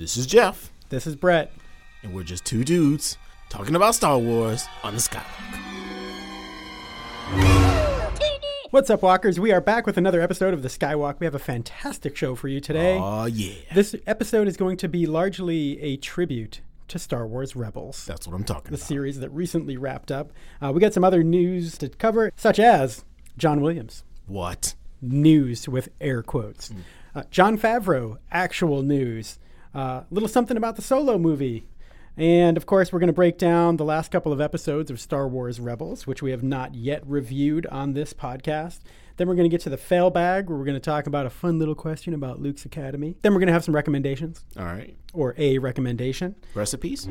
This is Jeff, This is Brett. and we're just two dudes talking about Star Wars on the Skywalk. What's up, Walkers? We are back with another episode of the Skywalk. We have a fantastic show for you today. Oh yeah, This episode is going to be largely a tribute to Star Wars Rebels, that's what I'm talking the about. series that recently wrapped up. Uh, we got some other news to cover, such as John Williams. What? News with air quotes. Uh, Jon Favreau, actual news. A little something about the solo movie. And of course, we're going to break down the last couple of episodes of Star Wars Rebels, which we have not yet reviewed on this podcast. Then we're going to get to the fail bag, where we're going to talk about a fun little question about Luke's Academy. Then we're going to have some recommendations, All right, or a recommendation. recipes.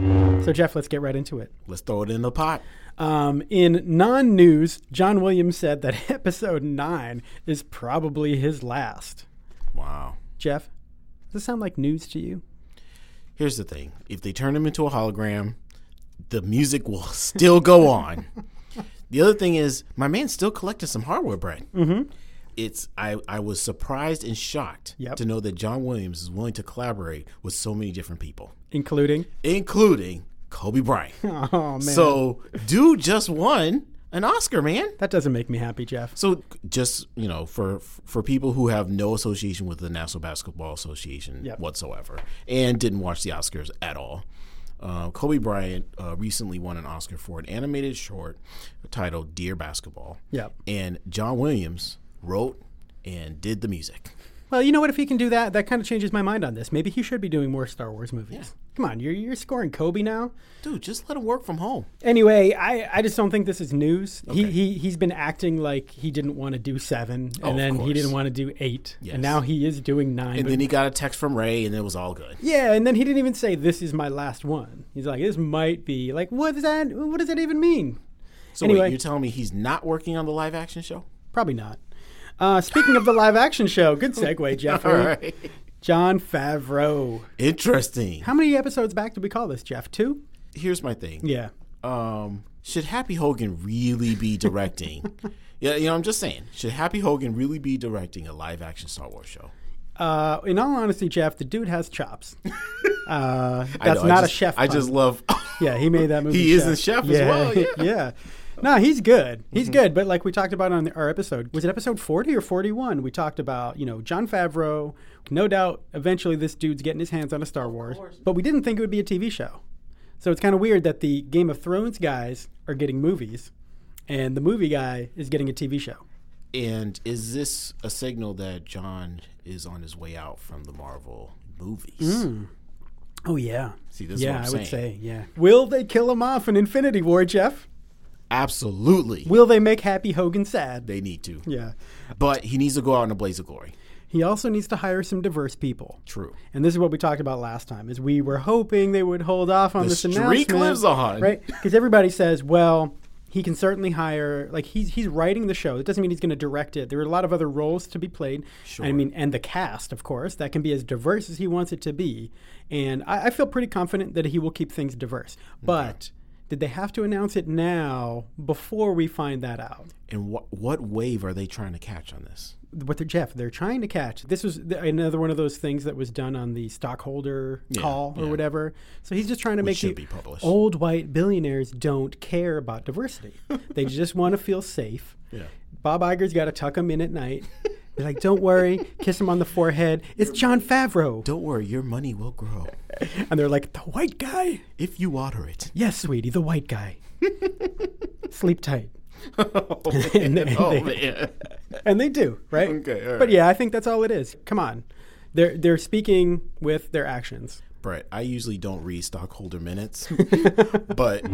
So, Jeff, let's get right into it. Let's throw it in the pot. Um, in non news, John Williams said that episode 9 is probably his last. Wow. Jeff, does this sound like news to you? Here's the thing: if they turn him into a hologram, the music will still go on. the other thing is, my man's still collecting some hardware, Brett. Mm-hmm. It's I, I was surprised and shocked Yep. to know that John Williams is willing to collaborate with so many different people, Including? including Kobe Bryant. Oh, man. So, dude just won an Oscar, man. that doesn't make me happy, Jeff. So, just you know, for for people who have no association with the National Basketball Association Yep. whatsoever, and didn't watch the Oscars at all, uh, Kobe Bryant uh, recently won an Oscar for an animated short titled "Dear Basketball," Yep. and John Williams wrote and did the music. Well, you know what? If he can do that, that kind of changes my mind on this. Maybe he should be doing more Star Wars movies. Come on, you're, you're scoring Kobe now. Dude, just let him work from home. Anyway, I, I just don't think this is news. He, Okay. he, he's been acting like he didn't want to do seven, oh, of and then he didn't want to do eight, Yes. and now he is doing nine. And then he got a text from Ray, and it was all good. yeah, and then he didn't even say, This is my last one. He's like, This might be. Like, what does that, what does that even mean? So Anyway. wait, you're telling me he's not working on the live action show? Probably not. Uh, speaking of the live action show, good segue, Jeffrey. All right. Jon Favreau. Interesting. How many episodes back did we call this, Jeff? Two? Here's my thing. Yeah. um, should Happy Hogan really be directing? yeah, you know, I'm just saying, should Happy Hogan really be directing a live action Star Wars show? Uh, in all honesty, Jeff, the dude has chops. Uh, that's know, not just- a chef. I just love. yeah, he made that movie. He is a chef as well, yeah. Yeah. No, he's good. He's mm-hmm. good. But like we talked about on our episode, was it episode forty or forty-one? We talked about you know Jon Favreau. No doubt, eventually this dude's getting his hands on a Star Wars. But we didn't think it would be a TV show. So it's kind of weird that the Game of Thrones guys are getting movies, and the movie guy is getting a TV show. and is this a signal that Jon is on his way out from the Marvel movies? Mm. Oh yeah. See, this is yeah, what I'm I would say yeah. Will they kill him off in Infinity War, Jeff? Absolutely, Will they make Happy Hogan sad? they need to. Yeah. But he needs to go out in a blaze of glory. He also needs to hire some diverse people. True. And this is what we talked about last time: is we were hoping they would hold off on The this streak announcement, lives on. right? Because everybody says, well, he can certainly hire. Like he's he's writing the show. It doesn't mean he's going to direct it. There are a lot of other roles to be played. Sure. I mean, and the cast, of course, that can be as diverse as he wants it to be. And I, I feel pretty confident that he will keep things diverse. But did they have to announce it now before we find that out? And what what wave are they trying to catch on this? what they're Jeff, they're trying to catch. This was th- another one of those things that was done on the stockholder Yeah, call or yeah. whatever. So he's just trying to Which make the be published. old white billionaires don't care about diversity. they just want to feel safe. Yeah. Bob Iger's got to tuck them in at night. They're like, "Don't worry, kiss him on the forehead. It's Jon Favreau." Don't worry, your money will grow And they're like, "The white guy." if you water it. Yes, sweetie, the white guy. Sleep tight. oh And they- oh, and they do, right? Okay, all But yeah, I think that's all it is. Come on, they're they're speaking with their actions. Brett, I usually don't read stockholder minutes, but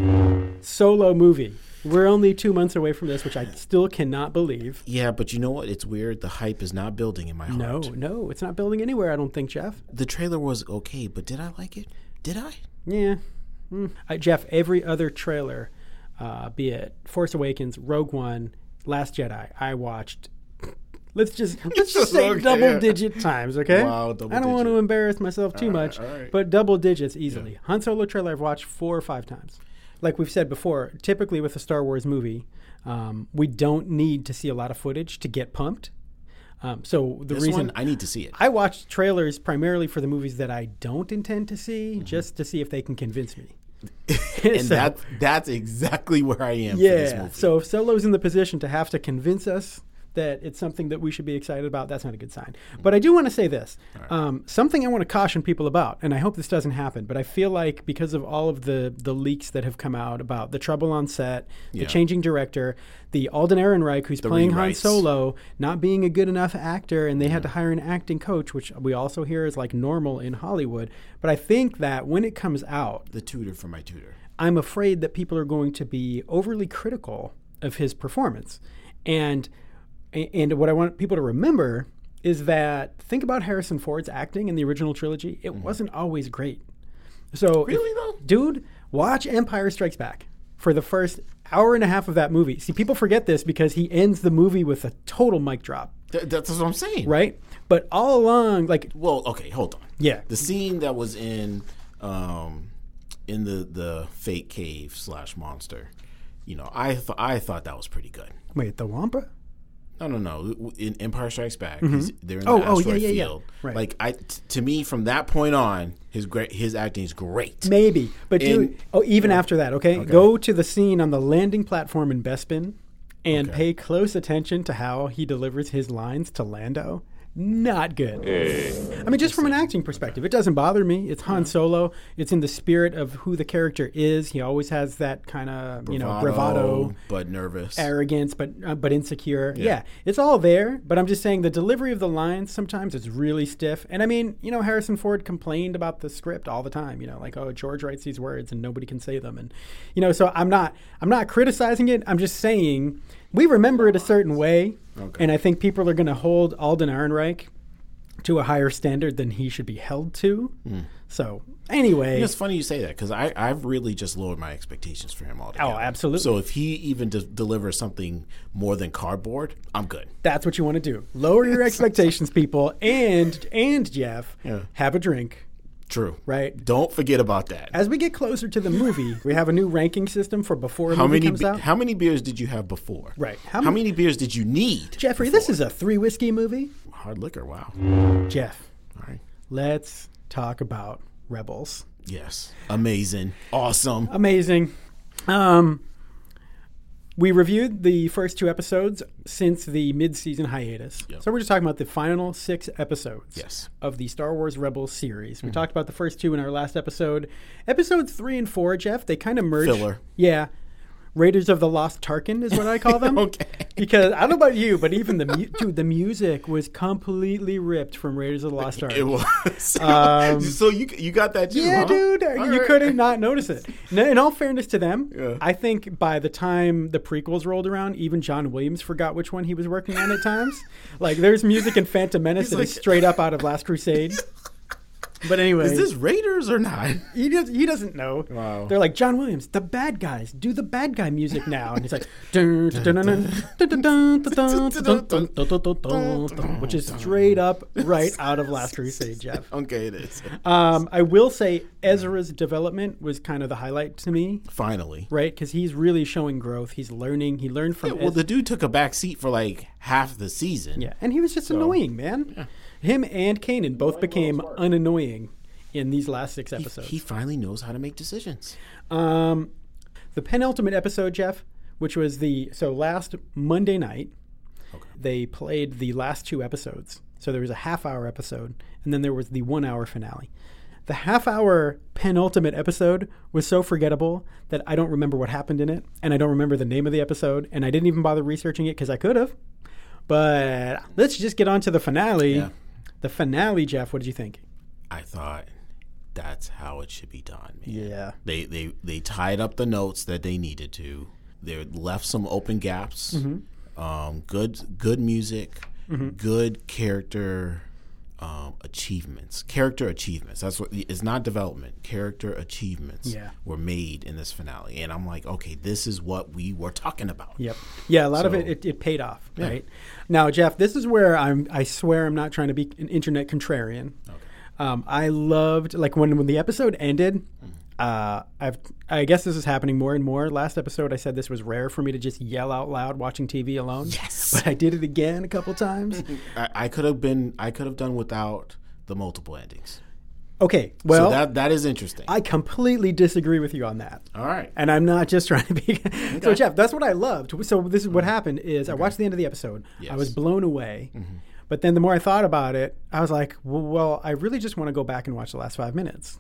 Solo movie. We're only two months away from this, which I still cannot believe. yeah, but you know what? It's weird. The hype is not building in my heart. no, no, it's not building anywhere. I don't think, Jeff. The trailer was okay, but did I like it? Did I? Yeah, Mm. Uh, Jeff. Every other trailer, uh, be it Force Awakens, Rogue One, Last Jedi, I watched. Let's just let's just say Okay, double digit times, okay? Wow, double I don't want to embarrass myself too All right, much, all right. but double digits easily. Han Solo trailer I've watched four or five times. Like we've said before, typically with a Star Wars movie, um, we don't need to see a lot of footage to get pumped. Um, so the This reason one, I need to see it. I watch trailers primarily for the movies that I don't intend to see, Mm-hmm. just to see if they can convince me. and So- that that's exactly where I am for this yeah. movie. So if Solo's in the position to have to convince us that it's something that we should be excited about, that's not a good sign. But I do want to say this um, something I want to caution people about, and I hope this doesn't happen, but I feel like because of all of the, the leaks that have come out about the trouble on set, the Yeah. changing director, the Alden Ehrenreich, who's playing Han. Solo, not being a good enough actor, and they had to hire an acting coach, which we also hear is like normal in Hollywood. But I think that when it comes out, the tutor for my tutor. I'm afraid that people are going to be overly critical of his performance. And and what I want people to remember is that think about Harrison Ford's acting in the original trilogy. It wasn't always great. So if- Really, though? dude, watch Empire Strikes Back for the first hour and a half of that movie. See, people forget this because he ends the movie with a total mic drop, Th- that's what I'm saying. right? But all along, like Well, okay, hold on. Yeah. The scene that was in um in the the fake cave slash monster, you know, I thought I thought that was pretty good. wait, the Wampa? No, no, no. In Empire Strikes Back, mm-hmm. he's, they're in the Oh, oh, asteroid yeah, yeah, yeah. field. Right. Like I, t- to me, from that point on, his great his acting is great. Maybe, but dude, oh, even after that, okay? Go to the scene on the landing platform in Bespin, and Okay. pay close attention to how he delivers his lines to Lando. Not good. I mean, just from an acting perspective, it doesn't bother me. It's Han Solo. It's in the spirit of who the character is. He always has that kind of you know bravado, but nervous. arrogance, but uh, but insecure. Yeah. it's all there. But I'm just saying the delivery of the lines sometimes is really stiff. And I mean, you know, Harrison Ford complained about the script all the time. You know, like oh, George writes these words and nobody can say them. And you know, so I'm not I'm not criticizing it. I'm just saying we remember it a certain way, Okay. and I think people are going to hold Alden Ehrenreich to a higher standard than he should be held to. Hmm. So anyway, It's funny you say that because I I've really just lowered my expectations for him altogether. Oh, absolutely. So if he even de- delivers something more than cardboard, I'm good. That's what you want to do. Lower your expectations, people, and and Jeff, Yeah. have a drink. True. Right. Don't forget about that. As we get closer to the movie, we have a new ranking system for before a how movie many comes be- out. how many beers did you have before? Right. How, How many beers did you need? Jeffrey, this is a three whiskey movie. hard liquor. Wow. Jeff, All right. let's talk about Rebels. Yes. Amazing. Awesome. Amazing. Um, we reviewed the first two episodes since the mid-season hiatus. Yep. So we're just talking about the final six episodes Yes. of the Star Wars Rebels series. Mm-hmm. We talked about the first two in our last episode. Episodes three and four, Jeff, they kind of merge. Filler. Yeah. Raiders of the Lost Tarkin is what I call them. Okay. Because I don't know about you, but even the mu- dude, the music was completely ripped from Raiders of the Lost Ark. It was. Um, so you you got that too? Yeah, huh? dude, All you right. couldn't not notice it. N- In all fairness to them, Yeah. I think by the time the prequels rolled around, even John Williams forgot which one he was working on at times. like, there's music in Phantom Menace that is like- straight up out of Last Crusade. But anyway, is this Raiders or not? He does. He doesn't know. Wow. They're like John Williams, the bad guys. Do the bad guy music now, and he's like, which is straight up right out of Last Crusade, Jeff. okay, it is. Um, I will say Ezra's development was kind of the highlight to me. Finally, right? Because he's really showing growth. He's learning. He learned from. Yeah, well, Ez- the dude took a back seat for like half the season. Yeah, and he was just so, annoying, man. Yeah. Him and Kanan both became unannoying in these last six episodes. he finally knows how to make decisions. Um, the penultimate episode, Jeff, which was the so last Monday night, they played the last two episodes. So there was a half hour episode, and then there was the one hour finale. The half hour penultimate episode was so forgettable that I don't remember what happened in it, and I don't remember the name of the episode, and I didn't even bother researching it because I could have. But let's just get on to the finale. Yeah. The finale, Jeff. What did you think? I thought that's how it should be done, man. Yeah. They they they tied up the notes that they needed to. They left some open gaps. Mm-hmm. Um, good good music, good character um, achievements. Character achievements. That's what it's not development. Character achievements Yeah. were made in this finale, and I'm like, okay, this is what we were talking about. Yep. Yeah, a lot of it, it, it paid off, Yeah. right? Now, Jeff, this is where I'm. I swear, I'm not trying to be an internet contrarian. Um, I loved like when when the episode ended. Uh, I've, I guess this is happening more and more. Last episode, I said this was rare for me to just yell out loud watching TV alone. Yes. but I did it again a couple times. I, I could have been. I could have done without the multiple endings. Okay, well, so that that is interesting. I completely disagree with you on that. All right. And I'm not just trying to be. So, Jeff, that's what I loved. So, this is what happened: is I watched the end of the episode. Yes. I was blown away. But then, the more I thought about it, I was like, well, well, I really just want to go back and watch the last five minutes,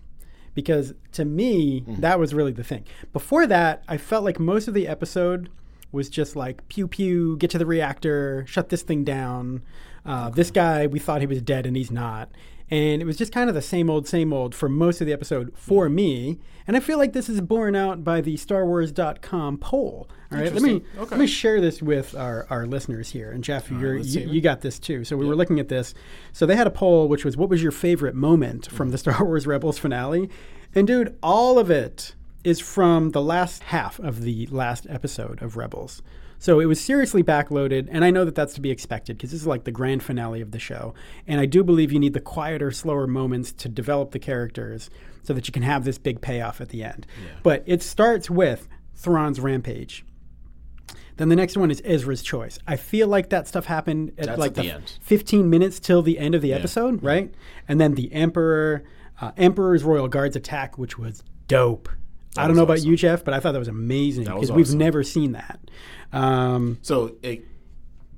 because to me, mm. that was really the thing. Before that, I felt like most of the episode was just like pew pew, get to the reactor, shut this thing down. Uh, This guy, we thought he was dead, and he's not. And it was just kind of the same old, same old for most of the episode for me. And I feel like this is borne out by the StarWars.com poll. All right, let me Okay. let me share this with our, our listeners here. And Jeff, you're, let's you, you got this too. So we were looking at this. So they had a poll, which was, "What was your favorite moment from the Star Wars Rebels finale?" And dude, all of it is from the last half of the last episode of Rebels. So it was seriously backloaded, and I know that that's to be expected because this is like the grand finale of the show. And I do believe you need the quieter, slower moments to develop the characters so that you can have this big payoff at the end. But it starts with Thrawn's rampage. Then the next one is Ezra's choice. I feel like that stuff happened at That's like at the the end. 15 minutes till the end of the episode, right? And then the Emperor, uh, Emperor's Royal Guards attack, which was dope. I don't was know about you, Jeff, but I thought that was amazing was because we've never seen that. Um, So, it,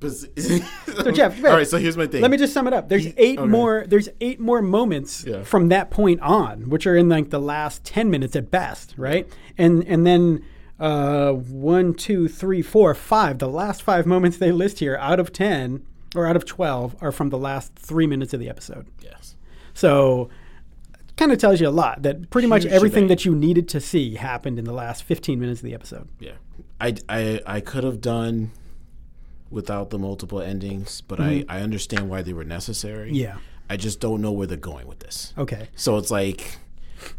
so Jeff, all right. So here's my thing. let me just sum it up. There's eight okay. more. There's eight more moments Yeah. from that point on, which are in like the last ten minutes at best, right? And and then uh, one, two, three, four, five. The last five moments they list here out of ten or out of twelve are from the last three minutes of the episode. Yes. So kind of tells you a lot that pretty much everything shebang. that you needed to see happened in the last 15 minutes of the episode. Yeah. I, I, I could have done without the multiple endings, but I, I understand why they were necessary. Mm-hmm. Yeah. I just don't know where they're going with this. Okay. So it's like,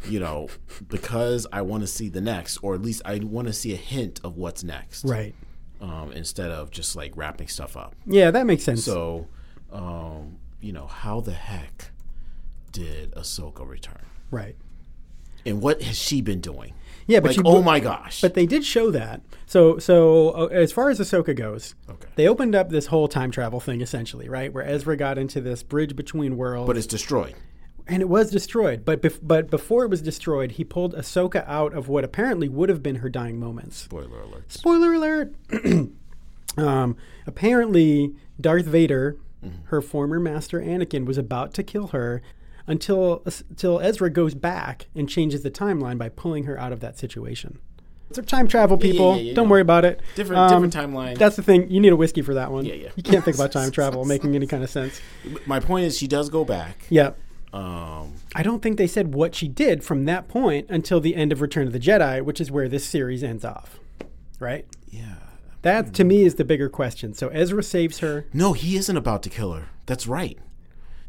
you know, because I want to see the next, or at least I want to see a hint of what's next. Right. Um, instead of just like wrapping stuff up. Yeah, that makes sense. So, um, you know, how the heck did Ahsoka return? right. And what has she been doing? Yeah, but like, oh my gosh. But they did show that. So so uh, as far as Ahsoka goes, Okay. they opened up this whole time travel thing essentially, right? Where Ezra got into this bridge between worlds, but it's destroyed. and it was destroyed. But bef- but before it was destroyed, he pulled Ahsoka out of what apparently would have been her dying moments. Spoiler alert. Spoiler alert. um, apparently, Darth Vader, Mm-hmm. her former master Anakin, was about to kill her until until Ezra goes back and changes the timeline by pulling her out of that situation. So time travel, people. yeah, yeah, Don't yeah. worry about it. Different Um, different timeline. That's the thing. You need a whiskey for that one. Yeah, yeah. You can't think about time travel making any kind of sense. My point is, she does go back. Yeah. Um, I don't think they said what she did from that point until the end of Return of the Jedi, which is where this series ends off. Right? yeah. That to me is the bigger question. So Ezra saves her. No, he isn't about to kill her. That's right.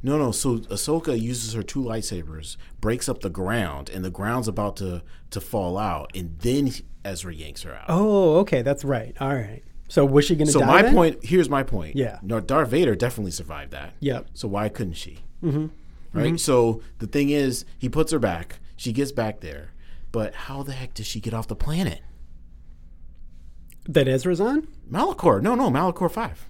No, no. So Ahsoka uses her two lightsabers, breaks up the ground, and the ground's about to to fall out, and then Ezra yanks her out. Oh, okay, that's right. All right. So was she going to so my then? point here's my point. Yeah. No, Darth Vader definitely survived that. Yep. So why couldn't she? Mm-hmm. Right. So the thing is, he puts her back. She gets back there, but how the heck does she get off the planet? That Ezra's on? Malachor. No, no, Malachor five.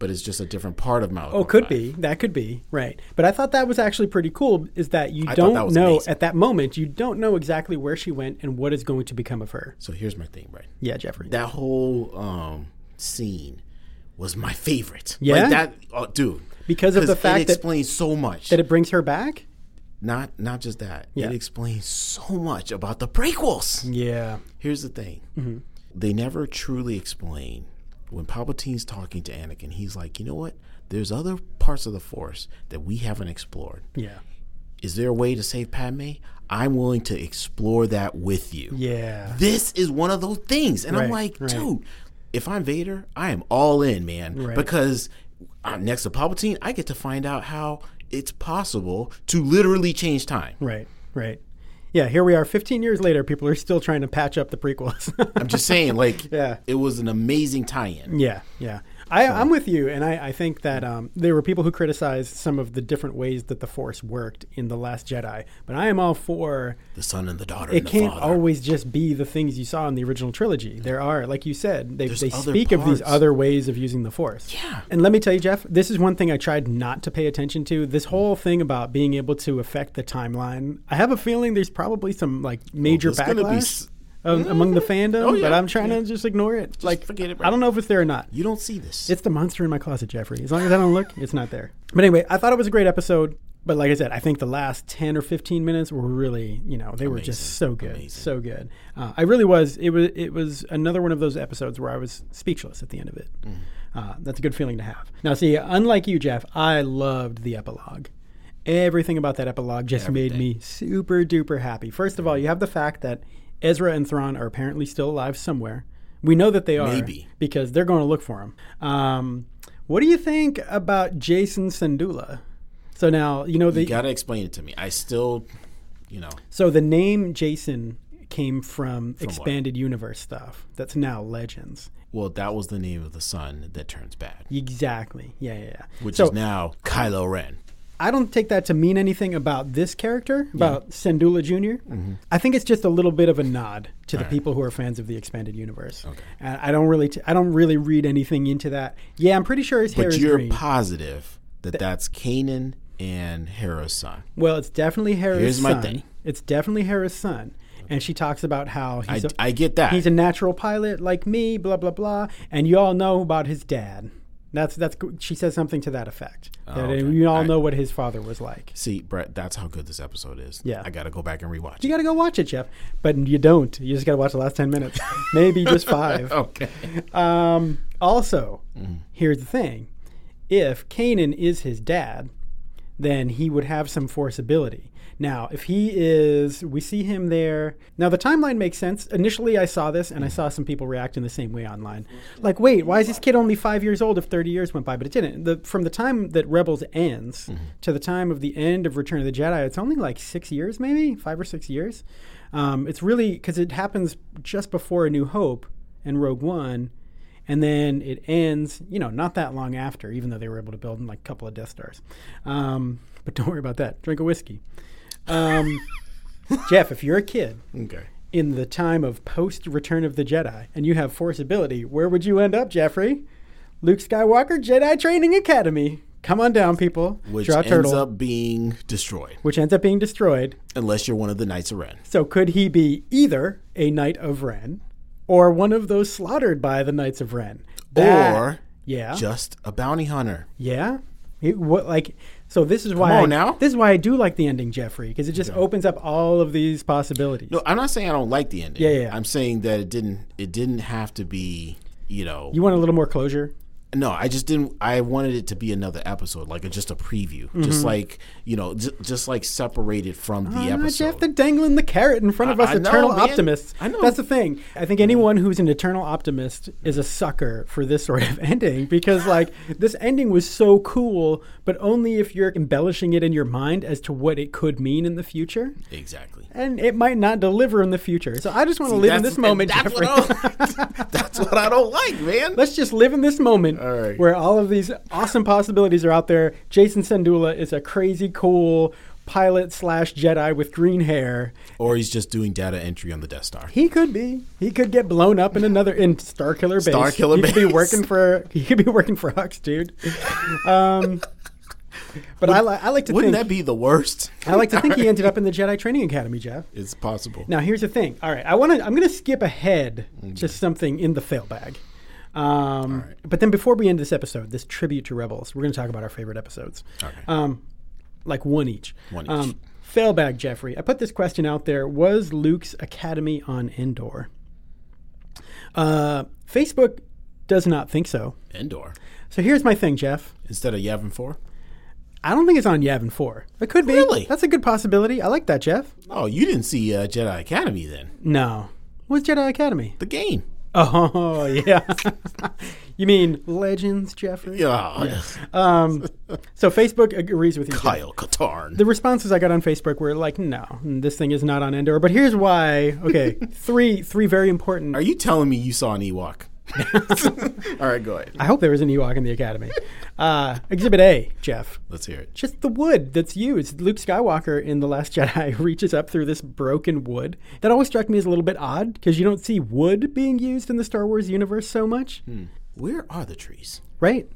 But it's just a different part of Malachor. Oh, could 5. be. That could be. Right. But I thought that was actually pretty cool is that you thought don't that know amazing. at that moment, you don't know exactly where she went and what is going to become of her. So here's my thing, right? Yeah, Jeffrey. That whole um, scene was my favorite. Yeah? like that, oh, dude. Because of the fact that it explains so much. that it brings her back? not not just that. Yeah. It explains so much about the prequels. Yeah. Here's the thing: Mm-hmm. they never truly explain when Palpatine's talking to Anakin. He's like, you know what? There's other parts of the Force that we haven't explored. Yeah. Is there a way to save Padme? I'm willing to explore that with you. Yeah. This is one of those things, and I'm like, right. dude, if I'm Vader, I am all in, man, Right. because uh, next to Palpatine, I get to find out how it's possible to literally change time. Right. Right. Yeah, here we are 15 years later people are still trying to patch up the prequels. I'm just saying, like, Yeah. it was an amazing tie-in. Yeah, yeah. I, I'm with you, and I, I think that um, there were people who criticized some of the different ways that the Force worked in the Last Jedi, but I am all for. The son and the daughter. It and the can't always just be the things you saw in the original trilogy. There are, like you said, they, There's they speak of these other ways of using the Force. Yeah. And let me tell you, Jeff, this is one thing I tried not to pay attention to. This whole thing about being able to affect the timeline. I have a feeling there's probably some like major be backlash um, among the fandom, Oh, yeah. but I'm trying to just ignore it. like, forget it, bro. I don't know if it's there or not. You don't see this. It's the monster in my closet, Jeffrey. As long as I don't look, it's not there. But anyway, I thought it was a great episode. But like I said, I think the last 10 or 15 minutes were really, you know, they were just so good. Amazing. So good. Uh, I really was. It was it was another one of those episodes where I was speechless at the end of it. Mm. Uh, that's a good feeling to have. Now, see, unlike you, Jeff, I loved the epilogue. Everything about that epilogue just made me super duper happy. First of all, you have the fact that Ezra and Thrawn are apparently still alive somewhere. We know that they are Maybe. because they're going to look for him. Um, what do you think about Jacen Syndulla? So now you know the you gotta explain it to me. I still, you know, so the name Jason came from, what? expanded universe stuff. That's now Legends. well, that was the name of the son that turns bad, Exactly. Yeah, yeah, yeah. which so is now Kylo Ren. I don't take that to mean anything about this character, about Syndulla junior Mm-hmm. I think it's just a little bit of a nod to the people who are fans of the expanded universe. Okay. And I don't really, t- I don't really read anything into that. Yeah, I'm pretty sure his hair is. But you're positive that that's Kanan and Hera's son. well, it's definitely Hera's Here's my son. thing. It's definitely Hera's son, and she talks about how he's a, I get that. he's a natural pilot like me, blah blah blah, and you all know about his dad. That's that's she says something to that effect. that Oh, okay. you all right. know what his father was like. See, Brett, that's how good this episode is. Yeah. I got to go back and rewatch. You got to go watch it, Jeff. But you don't. You just got to watch the last 10 minutes. Maybe just five. Okay. Um, also, Mm-hmm. here's the thing if Kanan is his dad, then he would have some force ability. Now, if he is, we see him there. Now, the timeline makes sense. Initially, I saw this and I saw some people reacting the same way online. Like, wait, why is this kid only five years old if 30 years went by? But it didn't. The, from the time that Rebels ends to the time of the end of Return of the Jedi, it's only like six years, maybe five or six years. Um, it's really because it happens just before A New Hope and Rogue One and then it ends, you know, not that long after, even though they were able to build like a couple of Death Stars. Um, but don't worry about that. Drink a whiskey. Um, Jeff, if you're a kid Okay. in the time of post Return of the Jedi and you have Force ability, where would you end up, Jeffrey? Luke Skywalker Jedi Training Academy. Come on down, people. Which Draw ends turtle. up being destroyed, which ends up being destroyed. unless you're one of the Knights of Ren. So could he be either a Knight of Ren or one of those slaughtered by the Knights of Ren? That- Or yeah, just a bounty hunter. Yeah. It, what like so this is why I, now. this is why I do like the ending Jeffrey because it just opens up all of these possibilities. No, I'm not saying I don't like the ending. Yeah, yeah, yeah. I'm saying that it didn't. It didn't have to be. You know. You want a little more closure? No, I just didn't. I wanted it to be another episode, like a, just a preview, Mm-hmm. just like you know, j- just like separated from the Ah, episode. Jeff, they're dangling the carrot in front of I- us I know, eternal man. optimists. I know. That's the thing. I think anyone who's an eternal optimist is a sucker for this sort of ending because, like, this ending was so cool, but only if you're embellishing it in your mind as to what it could mean in the future. exactly. And it might not deliver in the future. So I just want to live in this moment, and Jeffrey. What that's what I don't like, man. Let's just live in this moment All right. where all of these awesome possibilities are out there. Jacen Syndulla is a crazy cool pilot slash Jedi with green hair. Or he's just doing data entry on the Death Star. He could be. He could get blown up in another in Starkiller Base. Starkiller he could be working for. He could be working for Hux, dude. Um, but I, li- I like to Wouldn't think. that be the worst? I like to think he ended up in the Jedi Training Academy, Jeff. It's possible. Now here's the thing. All right, I want to. I'm going to skip ahead to something in the fail bag. Um, But then before we end this episode, this tribute to Rebels, we're going to talk about our favorite episodes. Okay. Um, like one each. One each. Um, fail bag, Jeffrey. I put this question out there: Was Luke's academy on Endor? Uh, Facebook does not think so. Endor So here's my thing, Jeff. instead of Yavin Four. I don't think it's on Yavin Four. It could be. Really? That's a good possibility. I like that, Jeff. Oh, you didn't see uh, Jedi Academy then? No. What's Jedi Academy? The game. Oh yeah. you mean Legends, Jeffrey? Yeah. Um, so Facebook agrees with you. Jeff. Kyle Katarn. The responses I got on Facebook were like, "No, this thing is not on Endor." But here's why. Okay, three three very important. Are you telling me you saw an Ewok? All right, go ahead. I hope there was an Ewok in the Academy. Uh, exhibit A, Jeff. Let's hear it. Just the wood that's used. Luke Skywalker in The Last Jedi reaches up through this broken wood. That always struck me as a little bit odd because you don't see wood being used in the Star Wars universe so much, Where are the trees? right?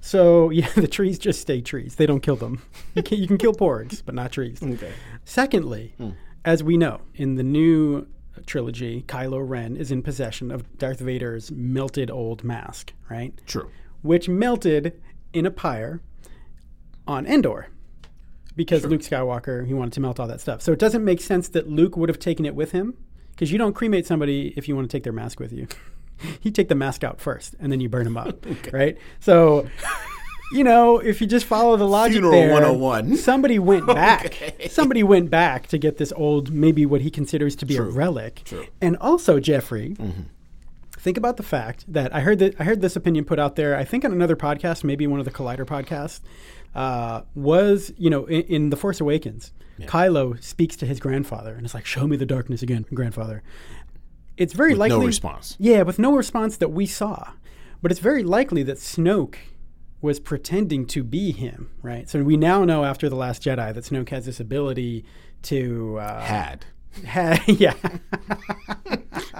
So, yeah, the trees just stay trees. They don't kill them. You can, you can kill porgs, but not trees. Okay. Secondly, as we know, in the new trilogy, Kylo Ren is in possession of Darth Vader's melted old mask, right? True. Which melted in a pyre on Endor. Because Luke Skywalker, he wanted to melt all that stuff. So it doesn't make sense that Luke would have taken it with him. Because you don't cremate somebody if you want to take their mask with you. you take the mask out first, and then you burn them up, right? So, you know, if you just follow the logic Funeral there, 101. somebody went back. Okay. Somebody went back to get this old, maybe what he considers to be a relic. True. And also, Jeffrey, think about the fact that I heard that I heard this opinion put out there. I think on another podcast, maybe one of the Collider podcasts, uh, was you know in, in the Force Awakens, Kylo speaks to his grandfather and it's like, "Show me the darkness again, grandfather." It's very With likely no response. Yeah, with no response that we saw, but it's very likely that Snoke was pretending to be him, right? So we now know after the Last Jedi that Snoke has this ability to uh, Had. ha- yeah.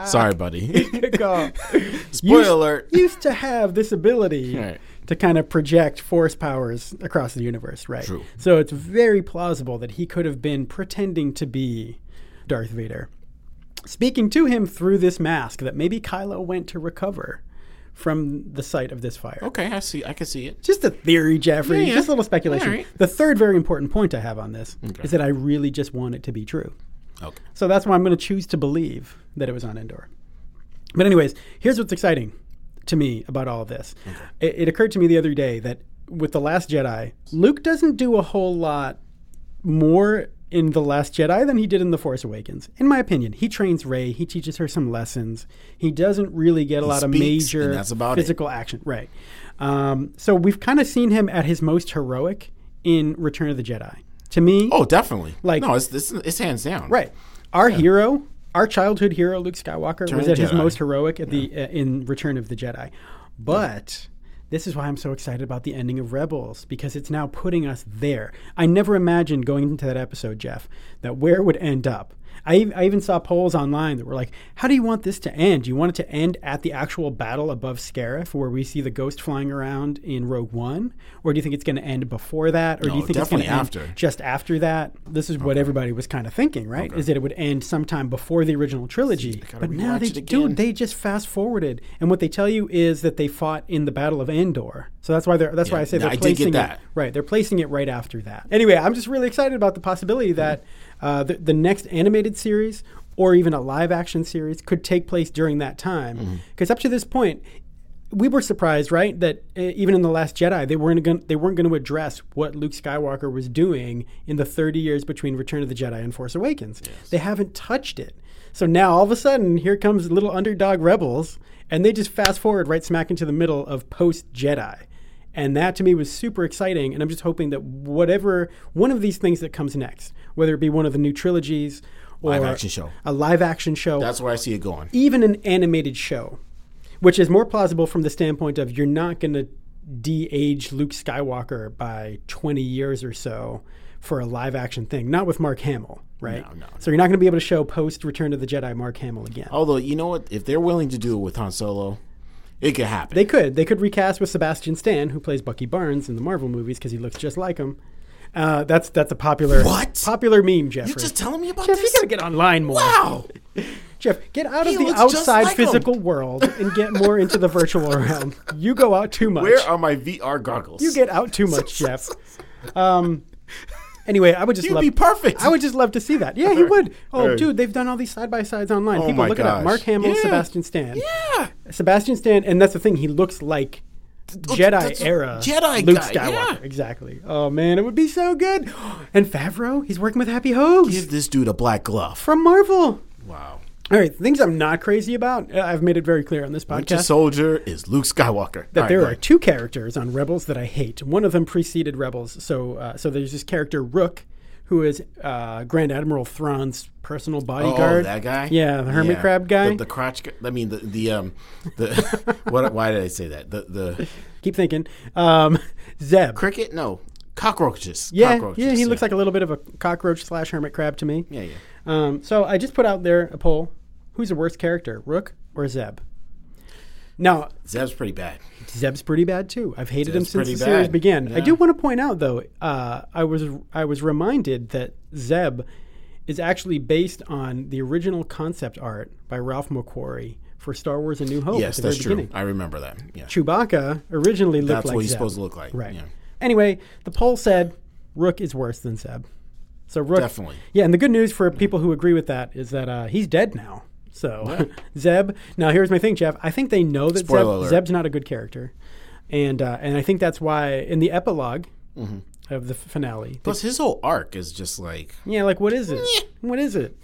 Sorry, buddy. Spoiler used, alert. used to have this ability Right. to kind of project force powers across the universe, right? True. So it's very plausible that he could have been pretending to be Darth Vader, speaking to him through this mask that maybe Kylo went to recover from the site of this fire. Okay, I see. I can see it. Just a theory, Jeffrey. Yeah, yeah. Just a little speculation. Right. The third very important point I have on this Okay. is that I really just want it to be true. Okay. So that's why I'm going to choose to believe that it was on Endor. But, anyways, here's what's exciting to me about all of this. It, it occurred to me the other day that with The Last Jedi, Luke doesn't do a whole lot more in The Last Jedi than he did in The Force Awakens. In my opinion, he trains Rey, he teaches her some lessons. He doesn't really get a lot of major about it. physical action. Right. Um, so we've kind of seen him at his most heroic in Return of the Jedi. To me, Oh, definitely. Like- no, it's it's, it's hands down. Right. Our hero, our childhood hero, Luke Skywalker, Return was at his most heroic at the uh, in Return of the Jedi. But this is why I'm so excited about the ending of Rebels because it's now putting us there. I never imagined going into that episode, Jeff, that where it would end up. I, I even saw polls online that were like, "How do you want this to end? Do you want it to end at the actual battle above Scarif, where we see the ghost flying around in Rogue One, or do you think it's going to end before that, or do you think it's going to end after. just after that. This is what everybody was kind of thinking, right? Is that it would end sometime before the original trilogy. But now they dude, they just fast forwarded, and what they tell you is that they fought in the Battle of Endor. So that's why they're that's why I say they're I placing it right. They're placing it right after that. Anyway, I'm just really excited about the possibility that uh, the, the next animated series or even a live action series could take place during that time. Mm-hmm. Because up to this point, we were surprised, right, that uh, even in the Last Jedi, they weren't going they weren't going to address what Luke Skywalker was doing in the 30 years between Return of the Jedi and Force Awakens. They haven't touched it. So now all of a sudden, here comes little underdog rebels, and they just fast forward right smack into the middle of post Jedi. And that to me was super exciting. And I'm just hoping that whatever one of these things that comes next, whether it be one of the new trilogies or Live action show. a live action show, That's where I see it going. even an animated show, which is more plausible from the standpoint of you're not going to de-age Luke Skywalker by 20 years or so for a live action thing. Not with Mark Hamill, right? No, no, So you're not going to be able to show post Return of the Jedi Mark Hamill again. Although you know what, if they're willing to do it with Han Solo, it could happen. They could. They could recast with Sebastian Stan, who plays Bucky Barnes in the Marvel movies, because he looks just like him. Uh, that's that's a popular What? popular meme, Jeffrey. You're just telling me about Jeff, you this? gotta get online more. wow. Jeff, get out He of the outside like him. physical world and get more into the virtual realm. You go out too much. Where are my VR goggles? you get out too much, Jeff. Um. Anyway, I would just You'd love. be perfect. I would just love to see that. Yeah, he would. Oh, dude, they've done all these side by sides online. Oh People my look it up. gosh. Mark Hamill, Yeah. Sebastian Stan. Yeah. Sebastian Stan, and that's the thing. He looks like oh, Jedi that's a era Jedi Luke guy, Skywalker. yeah. Exactly. Oh man, it would be so good. And Favreau, he's working with Happy Hogs Give this dude a black glove. from Marvel. Wow. All right, things I'm not crazy about. uh, I've made it very clear on this Winter podcast Soldier is Luke Skywalker. that right, there are two characters on Rebels that I hate. One of them preceded Rebels, so uh, so there's this character Rukh, who is uh, Grand Admiral Thrawn's personal bodyguard. Oh, bodyguard. that guy. Yeah, the hermit crab guy. The, the crotch. I mean, the the um the what? Why did I say that? The the Keep thinking. Um, Zeb. cricket? No, cockroaches. Yeah, cockroaches, yeah, he looks like a little bit of a cockroach slash hermit crab to me. Yeah, yeah. Um, so I just put out there a poll: Who's the worst character, Rukh or Zeb? Now, Zeb's pretty bad. Zeb's pretty bad too. I've hated him since the series bad. began. I do want to point out though, uh, I was I was reminded that Zeb is actually based on the original concept art by Ralph McQuarrie for Star Wars: A New Hope. yes, that's true. beginning. I remember that. Yeah, Chewbacca originally looked like that's like what he's Zeb. supposed to look like. Right. Yeah. Anyway, the poll said Rukh is worse than Zeb. So Rukh, Definitely. yeah. And the good news for people who agree with that is that uh, he's dead now. So Zeb. Now here's my thing, Jeff. I think they know that Zeb, Zeb's not a good character, and uh, and I think that's why in the epilog Mm-hmm. of the finale, Plus, his whole arc is just like yeah, like what is it? what is it?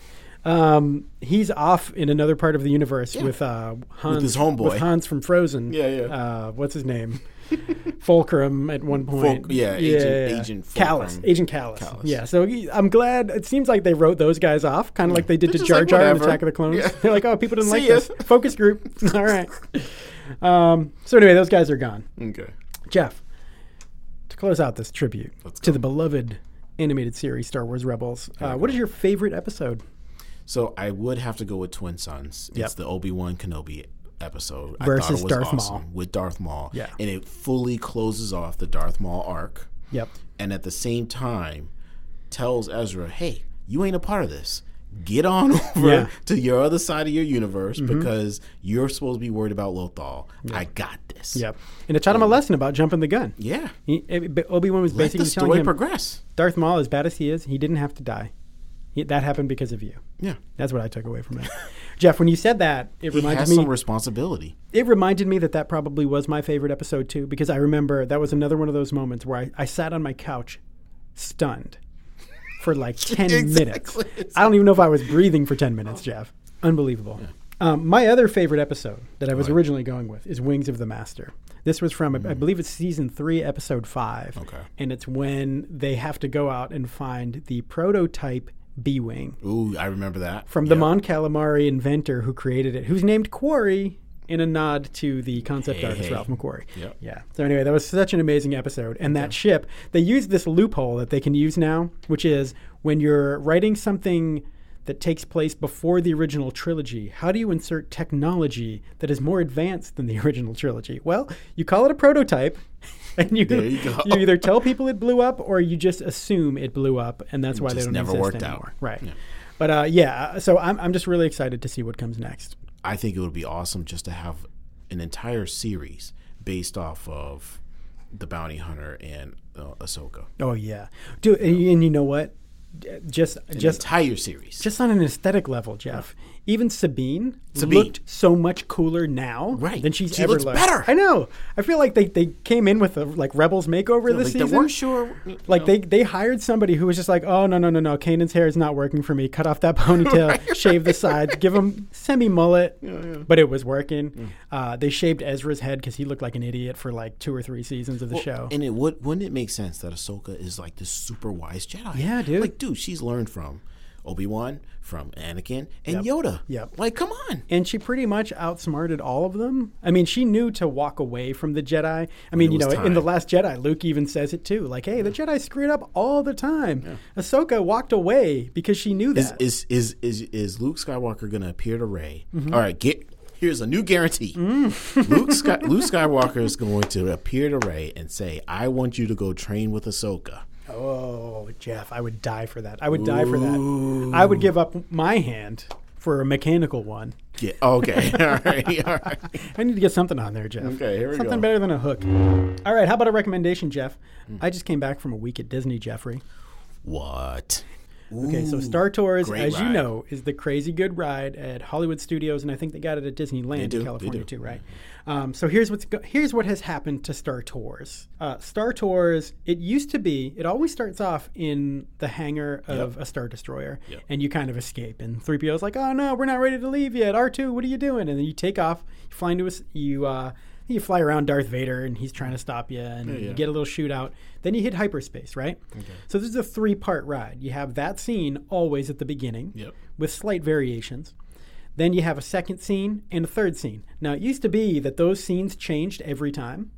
Um, he's off in another part of the universe with uh, Hans, his homeboy. with Hans from Frozen. Yeah, yeah. Uh, what's his name? Fulcrum at one point. Fulc- yeah, Agent- Agent Kallus. Agent Kallus. Kallus. Yeah, so I'm glad. It seems like they wrote those guys off, kind of like they did to They're just Jar like, Jar in. Attack of the Clones. Yeah. They're like, oh, people didn't like ya. this. Focus group. All right. Um, so anyway, those guys are gone. okay. Jeff, to close out this tribute to the beloved animated series Star Wars Rebels, uh, what is your favorite episode? So I would have to go with Twin Suns. Yep. It's the Obi Wan Kenobi episode. I Versus thought it was Darth awesome Maul. with Darth Maul. Yeah. and it fully closes off the Darth Maul arc, Yep. and at the same time tells Ezra, "Hey, you ain't a part of this. Get on over Yeah. Mm-hmm. to your other side of your universe because you're supposed to be worried about Lothal. I got this. Yep. And it taught him a lesson about jumping the gun. Yeah. Obi Wan was Let basically the telling story him, progress. Darth Maul, as bad as he is, he didn't have to die. He, that happened because of you. Yeah. That's what I took away from it. Jeff, when you said that, it He reminded has me. some responsibility. it reminded me that that probably was my favorite episode too, because I remember that was another one of those moments where I, I sat on my couch, stunned, for like ten minutes. I don't even know if I was breathing for ten minutes, Jeff. Unbelievable. Um, my other favorite episode that I was Right. originally going with is Wings of the Master. This was from, I believe it's season three, episode five. Mm-hmm. Okay. And it's when they have to go out and find the prototype B Wing Ooh, I remember that. from the Yeah. Mon Calamari inventor who created it, who's named Quarrie in a nod to the concept Hey, artist hey. Ralph McQuarrie. Yep. Yeah. So anyway, that was such an amazing episode. And that ship, they used this loophole that they can use now, which is when you're writing something that takes place before the original trilogy, how do you insert technology that is more advanced than the original trilogy? Well, you call it a prototype. And you, you go. you either tell people it blew up or you just assume it blew up, and that's why they don't never exist worked out. anymore. Right. Yeah. But uh, yeah, so I'm, I'm just really excited to see what comes next. I think it would be awesome just to have an entire series based off of the bounty hunter and uh, Ahsoka. Oh yeah, dude, and, and you know what? Just An just entire series. just on an aesthetic level, Jeff. Even Sabine, Sabine. looked so much cooler now Right. than she's She ever looks looked. better. I know. I feel like they, they came in with a like Rebels makeover this like season. they weren't sure. Like know. they, they hired somebody who was just like, oh no no no no, Kanan's hair is not working for me. Cut off that ponytail, shave the sides, give him semi mullet. But it was working. Mm. Uh, they shaved Ezra's head because he looked like an idiot for like two or three seasons of the Well, show. And it would wouldn't it make sense that Ahsoka is like this super wise Jedi? Yeah, dude. Like, dude, she's learned from Obi Wan, from Anakin, and Yoda. Yep. Like, come on. and she pretty much outsmarted all of them. I mean, she knew to walk away from the Jedi. I mean, you know, was in the. Last Jedi, Luke even says it too. Like, hey, the Jedi screwed up all the time. Ahsoka walked away because she knew that. is is is, is Luke Skywalker gonna appear to Rey? Mm-hmm. All right, get here's a new guarantee. Mm. Luke Sky, Luke Skywalker is going to appear to Rey and say, "I want you to go train with Ahsoka." Oh, Jeff, I would die for that. I would die for that. I would give up my hand for a mechanical one. Get okay, all right, all right. I need to get something on there, Jeff. Okay, here we something go. better than a hook. All right, how about a recommendation, Jeff? I just came back from a week at Disney, Jeffrey. What? Okay, so Star Tours, as you know, is the crazy good ride at Hollywood Studios, and I think they got it at Disneyland do, in California too, right? Um, so here's what's go- here's what has happened to Star Tours. Uh, Star Tours, it used to be, it always starts off in the hangar of a Star Destroyer, Yep. and you kind of escape. And 3PO is like, "Oh no, we're not ready to leave yet. R2, what are you doing?" And then you take off, you fly into a, you uh, You fly around Darth Vader, and he's trying to stop you, and yeah. you get a little shootout. Then you hit hyperspace, right? So this is a three part ride. You have that scene always at the beginning, Yep. with slight variations. Then you have a second scene and a third scene. Now it used to be that those scenes changed every time.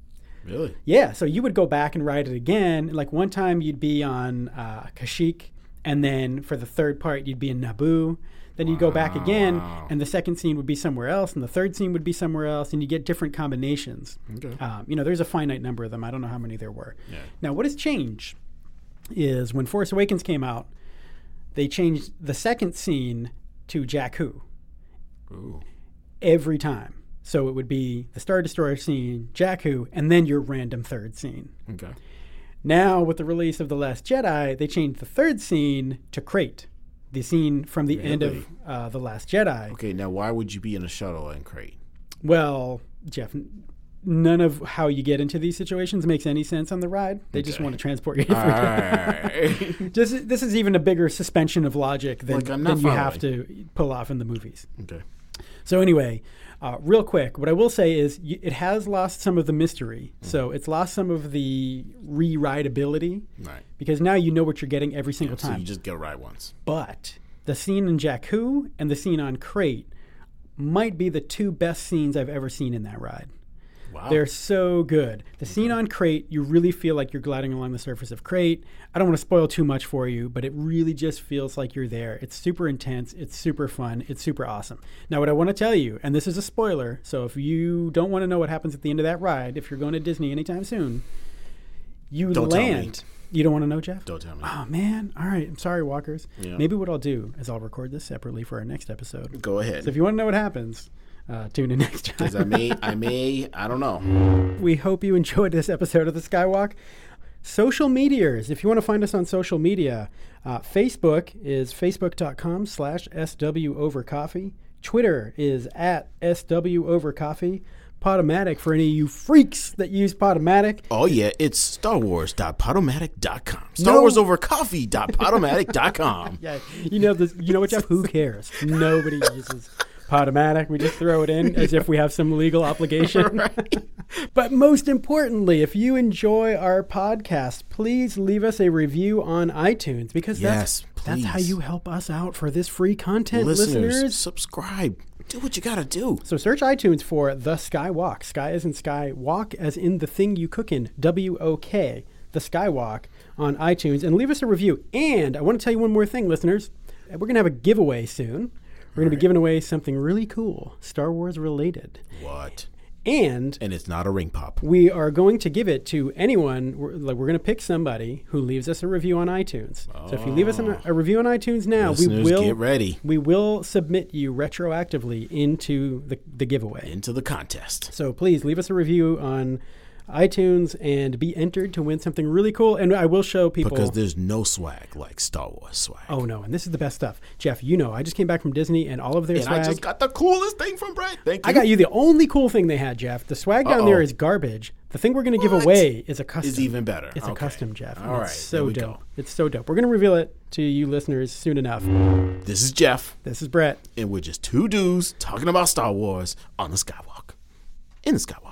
Really? Yeah, so you would go back and ride it again. Like one time you'd be on uh, Kashyyyk, and then for the third part you'd be in Naboo. Then you'd go back again, and the second scene would be somewhere else, and the third scene would be somewhere else, and you get different combinations. Okay. Um, you know, there's a finite number of them. I don't know how many there were. Yeah. Now, what has changed is when Force Awakens came out, they changed the second scene to Jakku Ooh. every time. So it would be the Star Destroyer scene, Jakku, and then your random third scene. Okay. Now, with the release of The Last Jedi, they changed the third scene to Crait, the scene from the end of uh, The Last Jedi. Okay. Now, why would you be in a shuttle and Crait? Well, Jeff, none of how you get into these situations makes any sense on the ride. They just want to transport you. different- Alright. this, is, this is even a bigger suspension of logic than, Like, than you have to pull off in the movies. okay. So anyway, uh, real quick, what I will say is y- it has lost some of the mystery. Mm. So it's lost some of the re-rideability Right. because now you know what you're getting every single So time. you just go ride once. but the scene in Jakku and the scene on Crait might be the two best scenes I've ever seen in that ride. Wow. They're so good. The scene on Crait, you really feel like you're gliding along the surface of Crait. I don't want to spoil too much for you, but it really just feels like you're there. It's super intense. It's super fun. It's super awesome. Now, what I want to tell you, and this is a spoiler, so if you don't want to know what happens at the end of that ride, if you're going to Disney anytime soon, you Don't land. You don't want to know, Jeff? Don't tell me. Oh man! All right, I'm sorry, Walkers. Yeah. Maybe what I'll do is I'll record this separately for our next episode. Go ahead. So if you want to know what happens, uh, tune in next time. Because I may, I may, I don't know. We hope you enjoyed this episode of the Skywok. Social medias. If you want to find us on social media, uh, Facebook is facebook.com slash SW over coffee. Twitter is at SW over coffee. Podomatic for any of you freaks that use Podomatic. Oh yeah, it's Star Wars.podomatic.com. Star No. Wars over coffee.podomatic.com. Yeah, you know this. You know what, Jeff? Who cares? Nobody uses Podomatic. We just throw it in as if we have some legal obligation. but most importantly, if you enjoy our podcast, please leave us a review on iTunes because that's Yes, that's how you help us out for this free content, Listeners, listeners. subscribe. Do what you gotta do. So search iTunes for The Skywok. Sky isn't sky, walk as in the thing you cook in. W O K. The Skywok on iTunes and leave us a review. And I want to tell you one more thing, listeners. We're going to have a giveaway soon. We're going to be giving away something really cool, Star Wars related. What? And And it's not a ring pop. we are going to give it to anyone. We're, like we're going to pick somebody who leaves us a review on iTunes. So if you leave us an, a review on iTunes now, we will get ready we will submit you retroactively into the, the giveaway. into the contest. So please leave us a review on iTunes and be entered to win something really cool. And I will show people. Because there's no swag like Star Wars swag. oh no! And this is the best stuff, Jeff. You know, I just came back from Disney and all of their and swag. I just got the coolest thing from Brett. Thank you. I got you the only cool thing they had, Jeff. The swag down there Uh-oh. is garbage. The thing we're going to give away is a custom. Is even better. It's a custom, Jeff. All it's so dope. go. It's so dope. We're going to reveal it to you listeners soon enough. This is Jeff, This is Brett. and we're just two dudes talking about Star Wars on the Skywok. In the Skywok.